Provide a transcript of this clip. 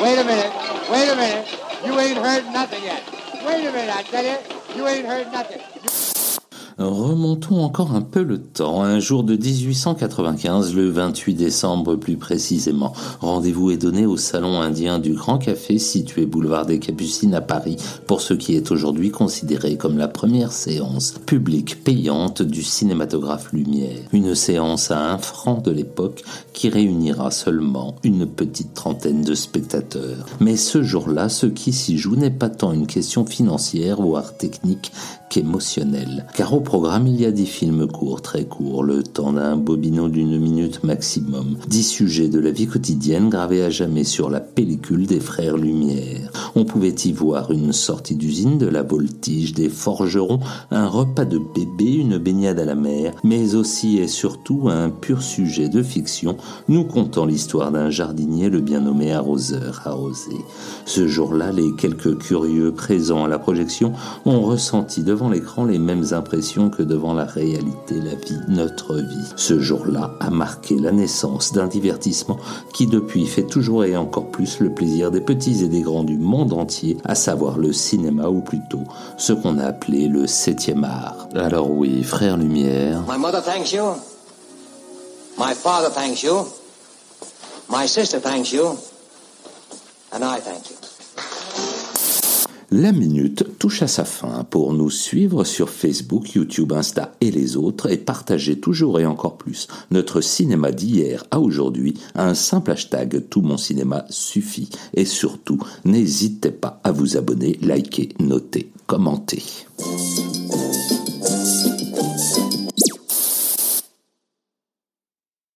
Wait a minute. Wait a minute. You ain't heard nothing yet. Wait a minute, I tell you. You ain't heard nothing. Remontons encore un peu le temps. Un jour de 1895, le 28 décembre plus précisément, rendez-vous est donné au Salon indien du Grand Café situé boulevard des Capucines à Paris pour ce qui est aujourd'hui considéré comme la première séance publique payante du cinématographe Lumière. Une séance à un franc de l'époque qui réunira seulement une petite trentaine de spectateurs. Mais ce jour-là, ce qui s'y joue n'est pas tant une question financière art technique qu'émotionnelle. Car au programme, il y a dix films courts, très courts, le temps d'un bobino d'une minute maximum. Dix sujets de la vie quotidienne gravés à jamais sur la pellicule des frères Lumière. On pouvait y voir une sortie d'usine, de la voltige, des forgerons, un repas de bébé, une baignade à la mer, mais aussi et surtout un pur sujet de fiction, nous contant l'histoire d'un jardinier, le bien nommé arroseur arrosé. Ce jour-là, les quelques curieux présents à la projection ont ressenti devant l'écran les mêmes impressions que devant la réalité, la vie, notre vie. Ce jour-là a marqué la naissance d'un divertissement qui depuis fait toujours et encore plus le plaisir des petits et des grands du monde entier, à savoir le cinéma ou plutôt ce qu'on a appelé le septième art. Alors oui, frère Lumière. My father thanks you. My sister thanks you. And I thank you. La minute touche à sa fin pour nous suivre sur Facebook, YouTube, Insta et les autres et partager toujours et encore plus notre cinéma d'hier à aujourd'hui. Un simple hashtag Tout mon cinéma suffit. Et surtout, n'hésitez pas à vous abonner, liker, noter, commenter.